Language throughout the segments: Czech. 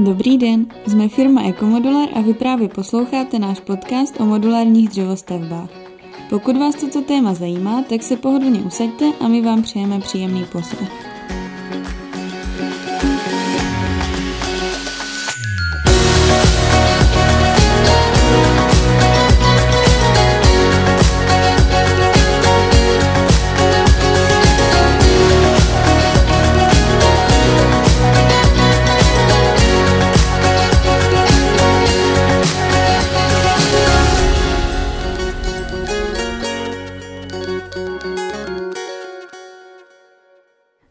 Dobrý den, jsme firma Ekomodular a vy právě posloucháte náš podcast o modulárních dřevostavbách. Pokud vás toto téma zajímá, tak se pohodlně usaďte a my vám přejeme příjemný poslech.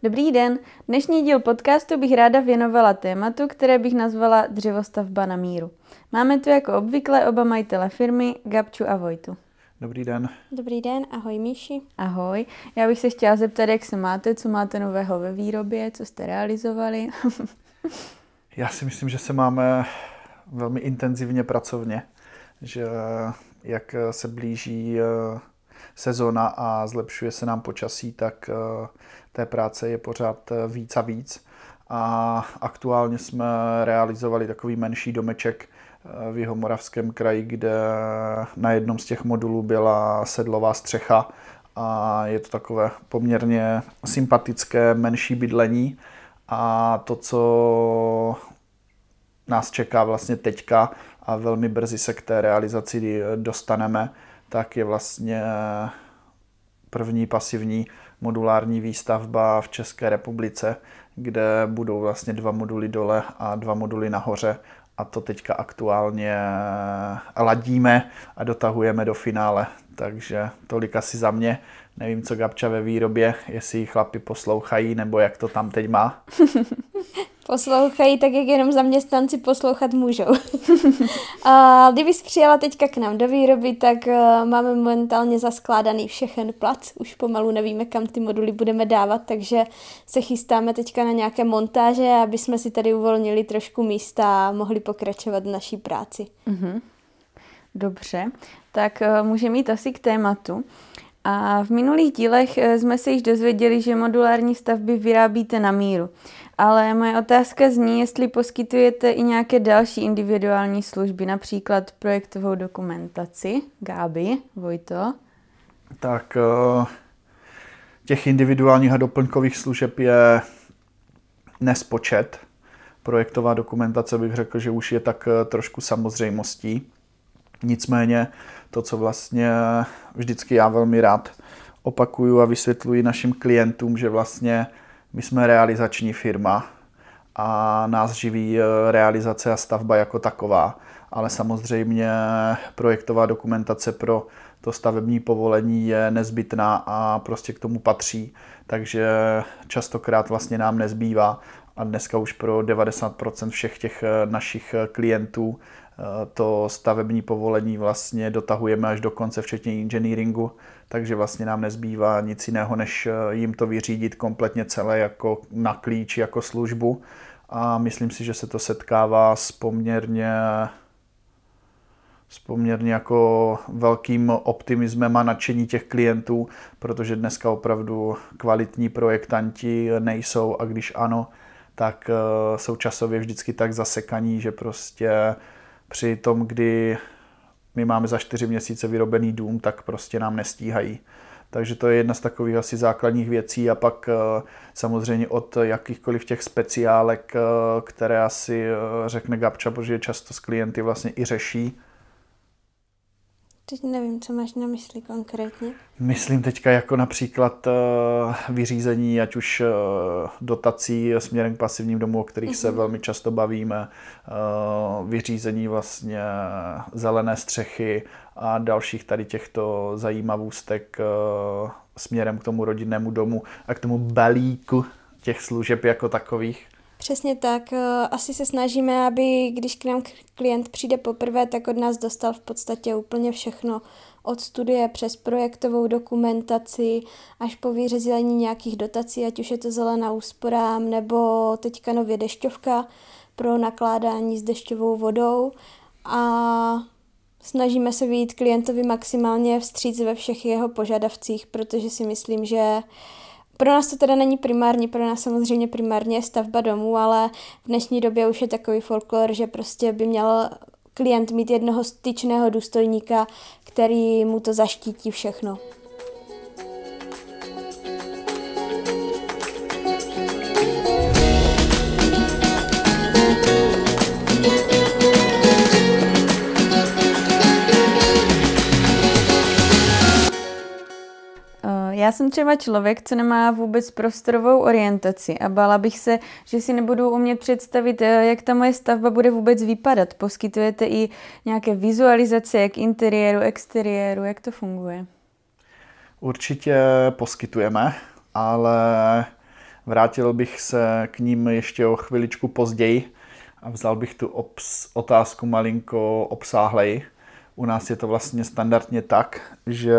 Dobrý den. Dnešní díl podcastu bych ráda věnovala tématu, které bych nazvala dřevostavba na míru. Máme tu jako obvykle oba majitele firmy, Gabču a Vojtu. Dobrý den. Dobrý den, ahoj Míši. Ahoj. Já bych se chtěla zeptat, jak se máte, co máte nového ve výrobě, co jste realizovali. Já si myslím, že se máme velmi intenzivně pracovně, že jak se blíží eh, sezona a zlepšuje se nám počasí, tak eh, té práce je pořád eh, víc a víc. A aktuálně jsme realizovali takový menší domeček eh, v jeho moravském kraji, kde na jednom z těch modulů byla sedlová střecha a je to takové poměrně sympatické menší bydlení. A to, co nás čeká vlastně teďka a velmi brzy se k té realizaci dostaneme, tak je vlastně první pasivní modulární výstavba v České republice, kde budou vlastně dva moduly dole a dva moduly nahoře a to teďka aktuálně ladíme a dotahujeme do finále. Takže tolik asi za mě. Nevím, co Gabča ve výrobě, jestli chlapi poslouchají, nebo jak to tam teď má. poslouchají tak, jak jenom zaměstnanci poslouchat můžou. a kdybys přijela teďka k nám do výroby, tak uh, máme momentálně zaskládaný všechen plac. Už pomalu nevíme, kam ty moduly budeme dávat, takže se chystáme teďka na nějaké montáže, aby jsme si tady uvolnili trošku místa a mohli pokračovat v naší práci. Mm-hmm. Dobře, tak uh, můžeme jít asi k tématu. A v minulých dílech eh, jsme se již dozvěděli, že modulární stavby vyrábíte na míru. Ale moje otázka zní, jestli poskytujete i nějaké další individuální služby, například projektovou dokumentaci. Gáby, Vojto? Tak eh, těch individuálních a doplňkových služeb je nespočet. Projektová dokumentace bych řekl, že už je tak eh, trošku samozřejmostí. Nicméně to, co vlastně vždycky já velmi rád opakuju a vysvětluji našim klientům, že vlastně my jsme realizační firma a nás živí eh, realizace a stavba jako taková, ale samozřejmě projektová dokumentace pro to stavební povolení je nezbytná a prostě k tomu patří, takže častokrát vlastně nám nezbývá. A dneska už pro 90% všech těch eh, našich eh, klientů to stavební povolení vlastně dotahujeme až do konce, včetně engineeringu, takže vlastně nám nezbývá nic jiného, než eh, jim to vyřídit kompletně celé jako na klíč, jako službu. A myslím si, že se to setkává s poměrně s poměrně jako velkým optimismem a nadšení těch klientů, protože dneska opravdu kvalitní projektanti nejsou a když ano, tak eh, jsou časově vždycky tak zasekaní, že prostě při tom, kdy my máme za čtyři měsíce vyrobený dům, tak prostě nám nestíhají. Takže to je jedna z takových asi základních věcí a pak eh, samozřejmě od jakýchkoliv těch speciálek, eh, které asi eh, řekne Gabča, protože často s klienty vlastně i řeší, Teď nevím, co máš na mysli konkrétně. Myslím teďka jako například uh, vyřízení, ať už uh, dotací směrem k pasivním domům, o kterých uh-huh. se mhm. velmi často bavíme, uh, vyřízení vlastně zelené střechy a dalších tady těchto zajímavostek uh, směrem k tomu rodinnému domu a k tomu balíku těch služeb jako takových. Přesně tak. Eh, asi se snažíme, aby když k nám klient přijde poprvé, tak od nás dostal v podstatě úplně všechno. Od studie přes projektovou dokumentaci až po vyřazení nějakých dotací, ať už je to zelená úsporám nebo teďka nově dešťovka pro nakládání s dešťovou vodou. A snažíme se být klientovi maximálně vstříc ve všech jeho požadavcích, protože si myslím, že Pro nás to teda není primární, pro nás samozřejmě primárně je stavba domů, ale v dnešní době už je takový folklor, že prostě by měl klient mít jednoho styčného důstojníka, který mu to zaštítí všechno. Já jsem třeba člověk, co nemá vůbec prostorovou orientaci a bála bych se, že si nebudu umět představit, eh, jak ta moje stavba bude vůbec vypadat. Poskytujete i nějaké vizualizace, jak interiéru, exteriéru, jak to funguje? Určitě poskytujeme, ale vrátil bych se k ním ještě o chviličku později a vzal bych tu obs- otázku malinko obsáhlej. U nás je to vlastně standardně tak, že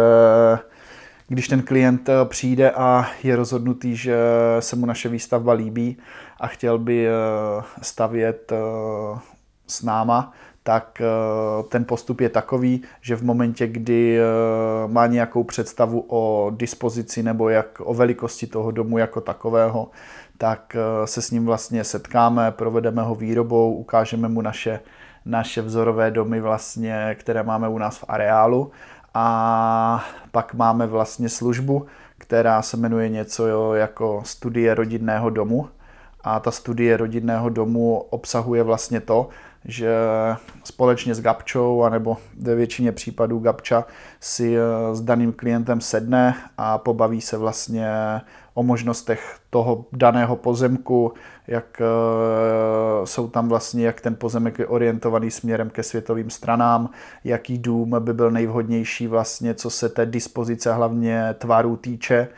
když ten klient eh, přijde a je rozhodnutý, že se mu naše výstavba líbí a chtěl by eh, stavět eh, s náma, tak ten postup je takový, že v momentě, kdy má nějakou představu o dispozici nebo jak o velikosti toho domu jako takového, tak se s ním vlastně setkáme, provedeme ho výrobou, ukážeme mu naše, naše vzorové domy, vlastně, které máme u nás v areálu a pak máme vlastně službu, která se jmenuje něco jako studie rodinného domu. A ta studie rodinného domu obsahuje vlastně to, že společně s Gabčou, anebo ve většině případů Gabča si eh, s daným klientem sedne a pobaví se vlastně o možnostech toho daného pozemku, jak eh, jsou tam vlastně, jak ten pozemek je orientovaný směrem ke světovým stranám, jaký dům by byl nejvhodnější vlastně, co se té dispozice hlavně tvarů týče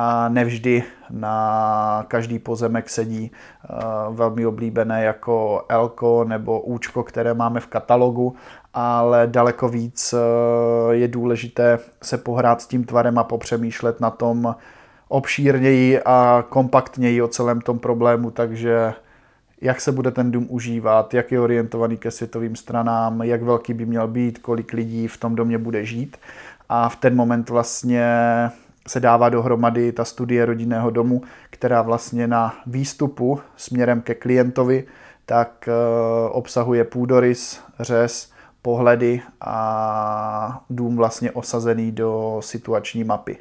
a nevždy na každý pozemek sedí eh, velmi oblíbené jako Elko nebo Účko, které máme v katalogu, ale daleko víc eh, je důležité se pohrát s tím tvarem a popřemýšlet na tom obšírněji a kompaktněji o celém tom problému, takže jak se bude ten dům užívat, jak je orientovaný ke světovým stranám, jak velký by měl být, kolik lidí v tom domě bude žít. A v ten moment vlastně se dává dohromady ta studie rodinného domu, která vlastně na výstupu směrem ke klientovi tak eh, obsahuje půdorys, řez, pohledy a dům vlastně osazený do situační mapy.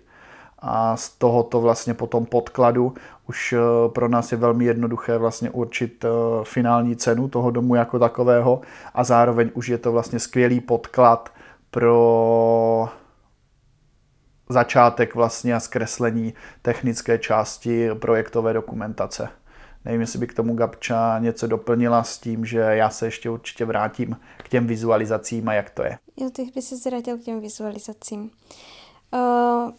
A z tohoto vlastně potom podkladu už eh, pro nás je velmi jednoduché vlastně určit eh, finální cenu toho domu jako takového a zároveň už je to vlastně skvělý podklad pro začátek vlastně a zkreslení technické části projektové dokumentace. Nevím, jestli by k tomu Gabča něco doplnila s tím, že já se ještě určitě vrátím k těm vizualizacím a jak to je. Jo, teď by se zradil k těm vizualizacím. Uh,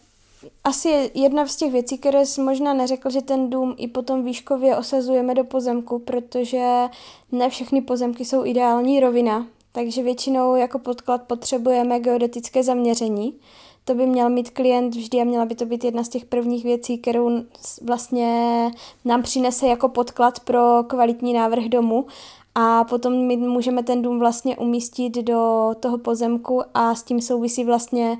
asi jedna z těch věcí, které jsi možná neřekl, že ten dům i potom výškově osazujeme do pozemku, protože ne všechny pozemky jsou ideální rovina, takže většinou jako podklad potřebujeme geodetické zaměření. To by měl mít klient vždy a měla by to být jedna z těch prvních věcí, kterou vlastně nám přinese jako podklad pro kvalitní návrh domu. A potom my můžeme ten dům vlastně umístit do toho pozemku a s tím souvisí vlastně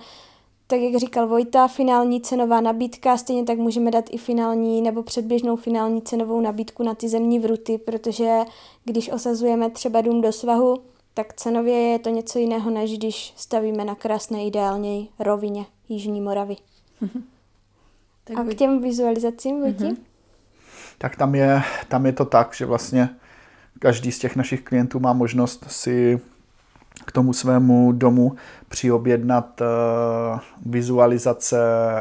tak jak říkal Vojta, finální cenová nabídka, stejně tak můžeme dát i finální nebo předběžnou finální cenovou nabídku na ty zemní vruty, protože když osazujeme třeba dům do svahu, tak cenově je to něco jiného, než když stavíme na krásné ideálně rovině Jižní Moravy. tak A k těm vizualizacím, Vojti? Mm-hmm. Tak tam je, tam je to tak, že vlastně každý z těch našich klientů má možnost si k tomu svému domu přiobjednat uh, vizualizace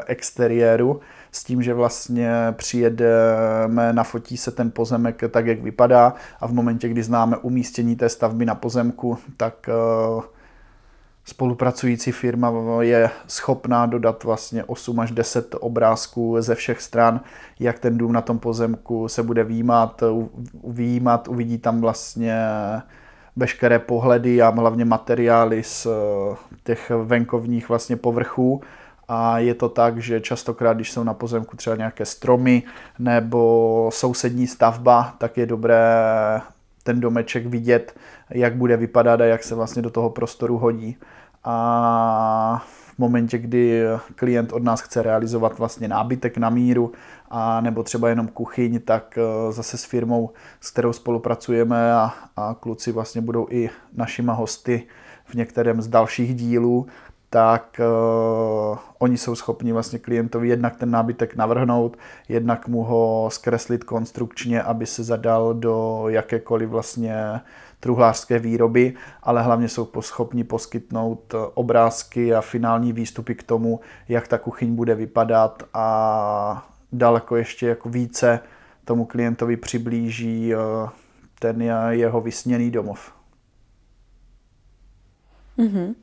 exteriéru s tím, že vlastně přijedeme, nafotí se ten pozemek tak, jak vypadá a v momentě, kdy známe umístění té stavby na pozemku, tak uh, spolupracující firma je schopná dodat vlastně 8 až 10 obrázků ze všech stran, jak ten dům na tom pozemku se bude výjímat, výjímat uvidí tam vlastně veškeré pohledy a hlavně materiály z eh, těch venkovních vlastně povrchů a je to tak, že častokrát, když jsou na pozemku třeba nějaké stromy nebo sousední stavba, tak je dobré ten domeček vidět, jak bude vypadat a jak se vlastně do toho prostoru hodí. A v momentě, kdy klient od nás chce realizovat vlastně nábytek na míru, a nebo třeba jenom kuchyň, tak eh, zase s firmou, s kterou spolupracujeme a, a kluci vlastně budou i našima hosty v některém z dalších dílů, tak uh, oni jsou schopni vlastně klientovi jednak ten nábytek navrhnout, jednak mu ho zkreslit konstrukčně, aby se zadal do jakékoliv vlastně truhlářské výroby, ale hlavně jsou schopni poskytnout eh, obrázky a finální výstupy k tomu, jak ta kuchyň bude vypadat a daleko ještě jako více tomu klientovi přiblíží eh, ten jeho vysněný domov. Mm-hmm.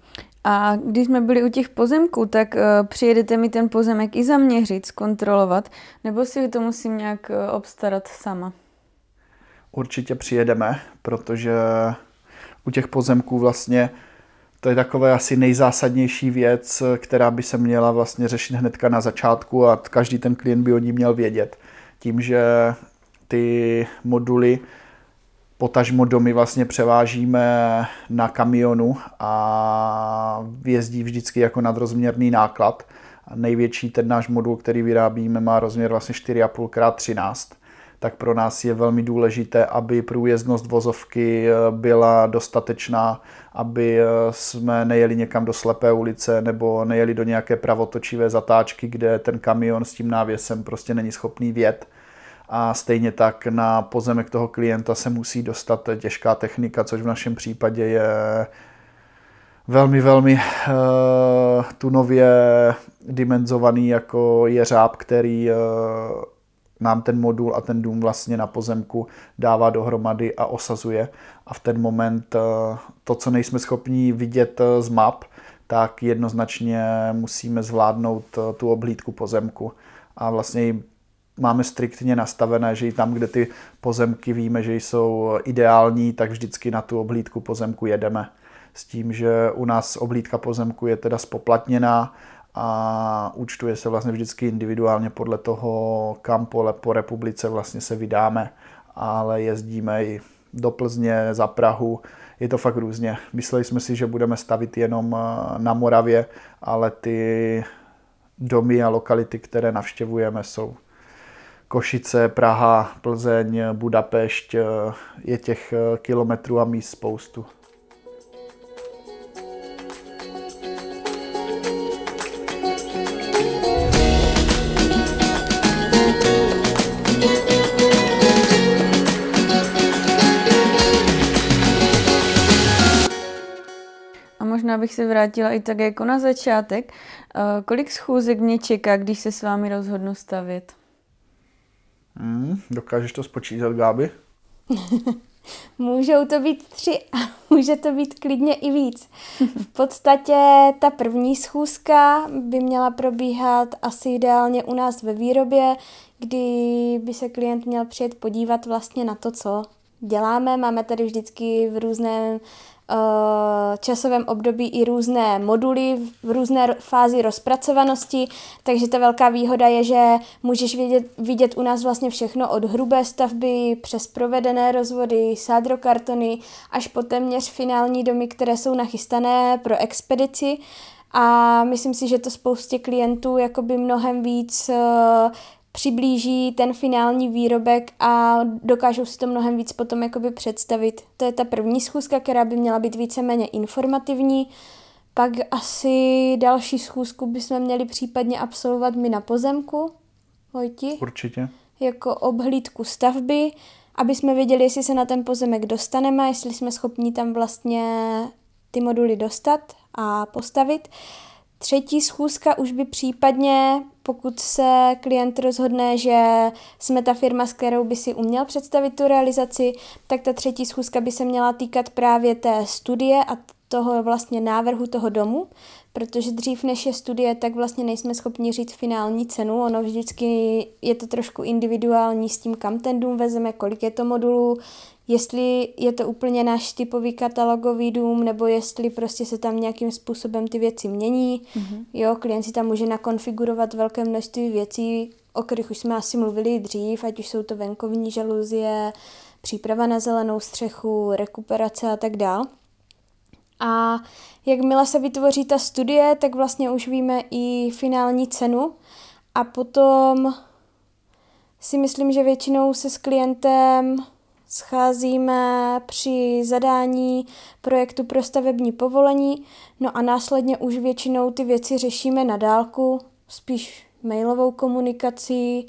A když jsme byli u těch pozemků, tak uh, přijedete mi ten pozemek i zaměřit, zkontrolovat, nebo si to musím nějak uh, obstarat sama? Určitě přijedeme, protože u těch pozemků vlastně to je takové asi nejzásadnější věc, která by se měla vlastně řešit hnedka na začátku a každý ten klient by o ní měl vědět. Tím, že ty moduly potažmo domy vlastně převážíme na kamionu a jezdí vždycky jako nadrozměrný náklad. Největší ten náš modul, který vyrábíme, má rozměr vlastně 4,5 x 13 tak pro nás je velmi důležité, aby průjezdnost vozovky byla dostatečná, aby jsme nejeli někam do slepé ulice nebo nejeli do nějaké pravotočivé zatáčky, kde ten kamion s tím návěsem prostě není schopný vjet a stejně tak na pozemek toho klienta se musí dostat těžká technika, což v našem případě je velmi, velmi uh, tunově dimenzovaný jako jeřáb, který uh, nám ten modul a ten dům vlastně na pozemku dává dohromady a osazuje. A v ten moment uh, to, co nejsme schopni vidět z map, tak jednoznačně musíme zvládnout tu oblídku pozemku. A vlastně máme striktně nastavené, že i tam, kde ty pozemky víme, že jsou ideální, tak vždycky na tu oblídku pozemku jedeme. S tím, že u nás oblídka pozemku je teda spoplatněná a účtuje se vlastně vždycky individuálně podle toho, kam po, po republice vlastně se vydáme, ale jezdíme i do Plzně, za Prahu, je to fakt různě. Mysleli jsme si, že budeme stavit jenom eh, na Moravě, ale ty domy a lokality, které navštěvujeme, jsou Košice, Praha, Plzeň, Budapešť, eh, je těch eh, kilometrů a míst spoustu. A možná bych se vrátila i tak jako na začátek. Eh, kolik schůzek mě čeká, když se s vámi rozhodnu stavit? Hmm, dokážeš to spočítat, Gáby? Můžou to být tři a může to být klidně i víc. V podstatě ta první schůzka by měla probíhat asi ideálně u nás ve výrobě, kdy by se klient měl přijet podívat vlastně na to, co děláme. Máme tady vždycky v různém časovém období i různé moduly v různé fázi rozpracovanosti, takže ta velká výhoda je, že můžeš vidět, vidět u nás vlastně všechno od hrubé stavby přes provedené rozvody, sádrokartony až po téměř finální domy, které jsou nachystané pro expedici. A myslím si, že to spoustě klientů jakoby mnohem víc uh, přiblíží ten finální výrobek a dokážou si to mnohem víc potom jakoby představit. To je ta první schůzka, která by měla být víceméně informativní. Pak asi další schůzku bychom měli případně absolvovat my na pozemku. Vojti? Určitě. Jako obhlídku stavby, aby jsme věděli, jestli se na ten pozemek dostaneme, jestli jsme schopni tam vlastně ty moduly dostat a postavit. Třetí schůzka už by případně, pokud se klient rozhodne, že jsme ta firma, s kterou by si uměl představit tu realizaci, tak ta třetí schůzka by se měla týkat právě té studie a toho vlastně návrhu toho domu, protože dřív než je studie, tak vlastně nejsme schopni říct finální cenu. Ono vždycky je to trošku individuální s tím, kam ten dům vezeme, kolik je to modulů, jestli je to úplně náš typový katalogový dům, nebo jestli prostě se tam nějakým způsobem ty věci mění. Mm-hmm. Jo, klient si tam může nakonfigurovat velké množství věcí, o kterých už jsme asi mluvili dřív, ať už jsou to venkovní žaluzie, příprava na zelenou střechu, rekuperace a tak dál. A jakmile se vytvoří ta studie, tak vlastně už víme i finální cenu a potom si myslím, že většinou se s klientem scházíme při zadání projektu pro stavební povolení, no a následně už většinou ty věci řešíme na dálku, spíš mailovou komunikací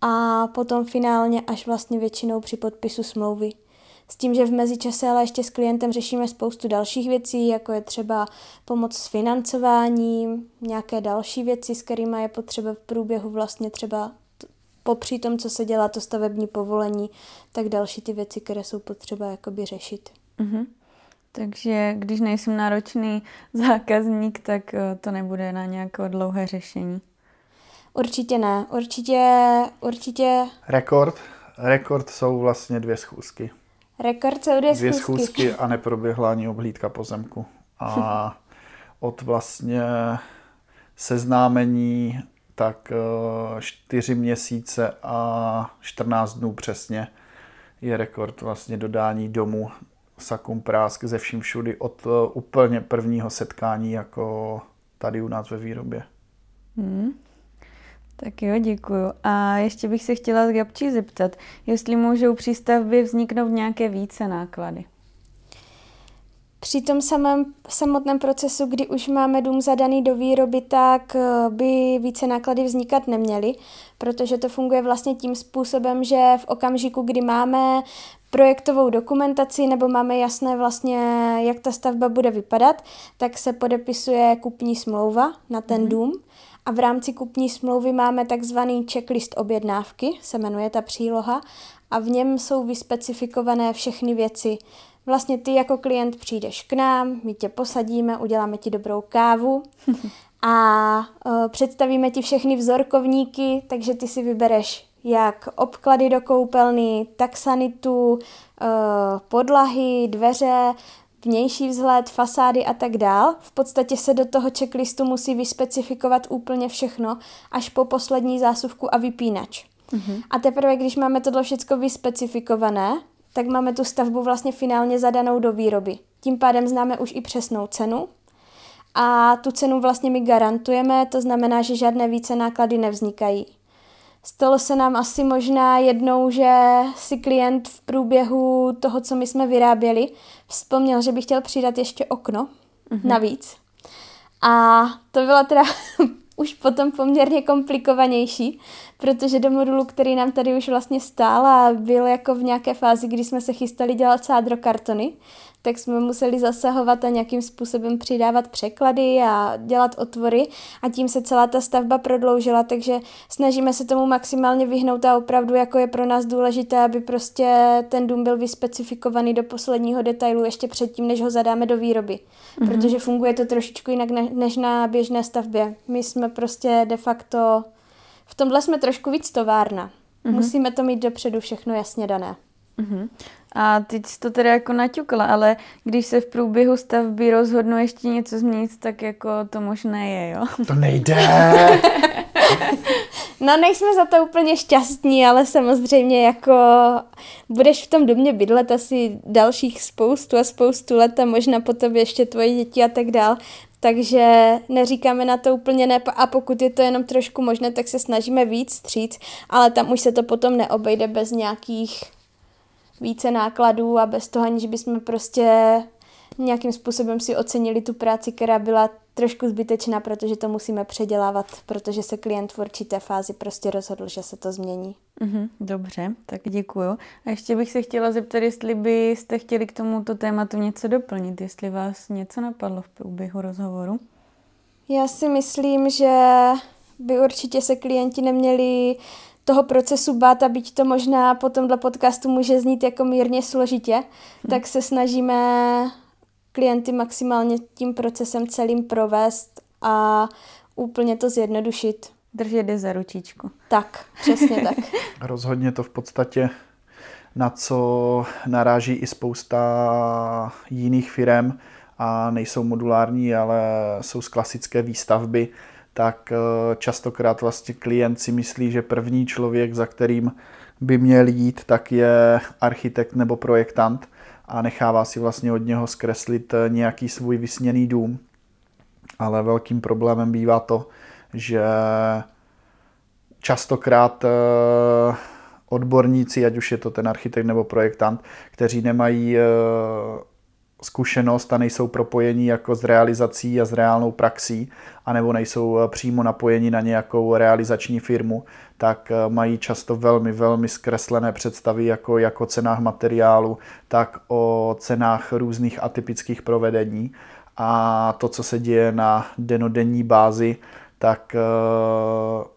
a potom finálně až vlastně většinou při podpisu smlouvy. S tím, že v mezičase ale ještě s klientem řešíme spoustu dalších věcí, jako je třeba pomoc s financováním, nějaké další věci, s kterými je potřeba v průběhu vlastně třeba popři tom, co se dělá to stavební povolení, tak další ty věci, které jsou potřeba jakoby řešit. Mm-hmm. Takže když nejsem náročný zákazník, tak eh, to nebude na nějaké dlouhé řešení. Určitě ne. Určitě, určitě... Rekord? Rekord jsou vlastně dvě schůzky. Rekord jsou dvě, dvě schůzky. schůzky a neproběhla ani obhlídka pozemku. A od vlastně seznámení tak eh, čtyři měsíce a 14 dnů přesně je rekord vlastně dodání domu Sakum Prásk ze vším všudy od eh, úplně prvního setkání jako tady u nás ve výrobě. Hmm. Tak jo, děkuju. A ještě bych se chtěla Gabčí zeptat, jestli můžou při stavbě vzniknout nějaké více náklady. Při tom samém, samotném procesu, kdy už máme dům zadaný do výroby, tak eh, by více náklady vznikat neměly, protože to funguje vlastně tím způsobem, že v okamžiku, kdy máme projektovou dokumentaci nebo máme jasné vlastně, jak ta stavba bude vypadat, tak se podepisuje kupní smlouva na ten mm. dům a v rámci kupní smlouvy máme takzvaný checklist objednávky, se jmenuje ta příloha, a v něm jsou vyspecifikované všechny věci. Vlastně ty jako klient přijdeš k nám, my tě posadíme, uděláme ti dobrou kávu a uh, představíme ti všechny vzorkovníky, takže ty si vybereš jak obklady do koupelny, tak sanitu, uh, podlahy, dveře, vnější vzhled, fasády a tak dál. V podstatě se do toho checklistu musí vyspecifikovat úplně všechno, až po poslední zásuvku a vypínač. Mm-hmm. A teprve, když máme tohle všechno vyspecifikované, tak máme tu stavbu vlastně finálně zadanou do výroby. Tím pádem známe už i přesnou cenu a tu cenu vlastně my garantujeme, to znamená, že žádné více náklady nevznikají. Stalo se nám asi možná jednou, že si klient v průběhu toho, co my jsme vyráběli, vzpomněl, že by chtěl přidat ještě okno mm-hmm. navíc. A to byla teda už potom poměrně komplikovanější, protože do modulu, který nám tady už vlastně stál a byl jako v nějaké fázi, kdy jsme se chystali dělat sádrokartony, tak jsme museli zasahovat a nějakým způsobem přidávat překlady a dělat otvory a tím se celá ta stavba prodloužila, takže snažíme se tomu maximálně vyhnout a opravdu jako je pro nás důležité, aby prostě ten dům byl vyspecifikovaný do posledního detailu ještě předtím, než ho zadáme do výroby, mm-hmm. protože funguje to trošičku jinak než na běžné stavbě. My jsme prostě de facto, v tomhle jsme trošku víc továrna. Mm-hmm. Musíme to mít dopředu všechno jasně dané. Mm-hmm. A teď jsi to teda jako naťukla, ale když se v průběhu stavby rozhodnu ještě něco změnit, tak jako to možné je, jo? To nejde! no nejsme za to úplně šťastní, ale samozřejmě jako budeš v tom domě bydlet asi dalších spoustu a spoustu let a možná po tobě ještě tvoje děti a tak dál. Takže neříkáme na to úplně ne a pokud je to jenom trošku možné, tak se snažíme víc stříc, ale tam už se to potom neobejde bez nějakých více nákladů a bez toho, aniž bychom prostě nějakým způsobem si ocenili tu práci, která byla trošku zbytečná, protože to musíme předělávat, protože se klient v určité fázi prostě rozhodl, že se to změní. Mm-hmm, dobře, tak děkuju. A ještě bych se chtěla zeptat, jestli byste chtěli k tomuto tématu něco doplnit, jestli vás něco napadlo v průběhu rozhovoru. Já si myslím, že by určitě se klienti neměli toho procesu bát a byť to možná po tomhle podcastu může znít jako mírně složitě, hmm. tak se snažíme klienty maximálně tím procesem celým provést a úplně to zjednodušit. Držet je za ručičku. Tak, přesně tak. Rozhodně to v podstatě na co naráží i spousta jiných firm a nejsou modulární, ale jsou z klasické výstavby, tak eh, častokrát vlastně klient si myslí, že první člověk, za kterým by měl jít, tak je architekt nebo projektant a nechává si vlastně od něho zkreslit nějaký svůj vysněný dům. Ale velkým problémem bývá to, že častokrát odborníci, ať už je to ten architekt nebo projektant, kteří nemají zkušenost a nejsou propojení jako s realizací a s reálnou praxí, anebo nejsou eh, přímo napojení na nějakou realizační firmu, tak eh, mají často velmi, velmi zkreslené představy jako, jako cenách materiálu, tak o cenách různých atypických provedení. A to, co se děje na denodenní bázi, tak eh,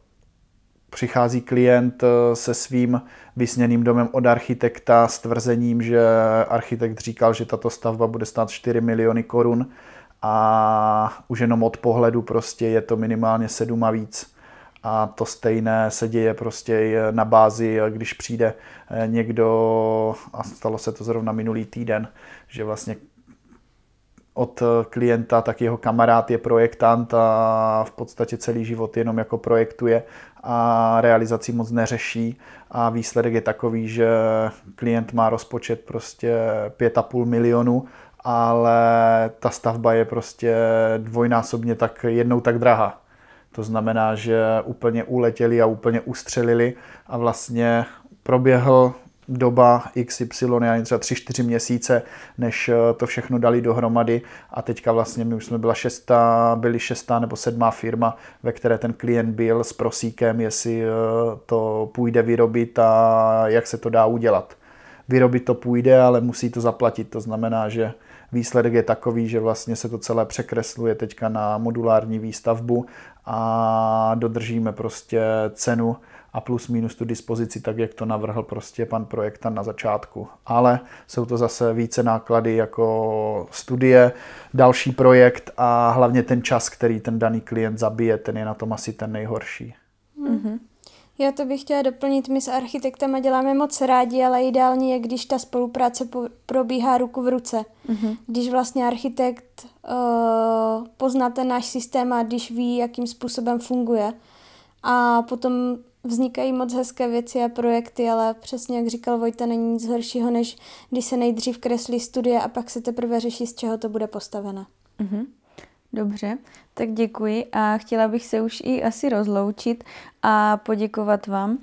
přichází klient eh, se svým vysněným domem od architekta s tvrzením, že architekt říkal, že tato stavba bude stát 4 miliony korun a už jenom od pohledu prostě je to minimálně 7 a víc. A to stejné se děje prostě na bázi, když přijde eh, někdo, a stalo se to zrovna minulý týden, že vlastně od klienta, tak jeho kamarád je projektant a v podstatě celý život jenom jako projektuje a realizaci moc neřeší a výsledek je takový, že klient má rozpočet prostě 5,5 milionu, ale ta stavba je prostě dvojnásobně tak jednou tak drahá. To znamená, že úplně uletěli a úplně ustřelili a vlastně proběhl doba XY, já třeba 3-4 měsíce, než eh, to všechno dali dohromady a teďka vlastně my už jsme byla šestá, byli šestá nebo sedmá firma, ve které ten klient byl s prosíkem, jestli eh, to půjde vyrobit a jak se to dá udělat. Vyrobit to půjde, ale musí to zaplatit, to znamená, že výsledek je takový, že vlastně se to celé překresluje teďka na modulární výstavbu a dodržíme prostě cenu a plus minus tu dispozici, tak jak to navrhl prostě pan projektant na začátku. Ale jsou to zase více náklady jako studie, další projekt a hlavně ten čas, který ten daný klient zabije, ten je na tom asi ten nejhorší. Mm-hmm. Já to bych chtěla doplnit, my s architektama děláme moc rádi, ale ideálně je, když ta spolupráce po- probíhá ruku v ruce. Mm-hmm. Když vlastně architekt uh, pozná ten náš systém a když ví, jakým způsobem funguje. A potom vznikají moc hezké věci a projekty, ale přesně jak říkal Vojta, není nic horšího, než když se nejdřív kreslí studie a pak se teprve řeší, z čeho to bude postaveno. Mm-hmm. Dobře, tak děkuji a chtěla bych se už i asi rozloučit a poděkovat vám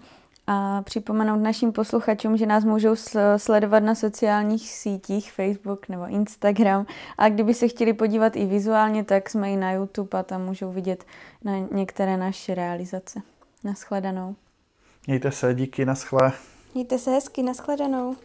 a připomenout našim posluchačům, že nás můžou sledovat na sociálních sítích Facebook nebo Instagram a kdyby se chtěli podívat i vizuálně, tak jsme i na YouTube a tam můžou vidět na některé naše realizace. Naschledanou. Mějte se, díky, naschle. Mějte se hezky, naschledanou.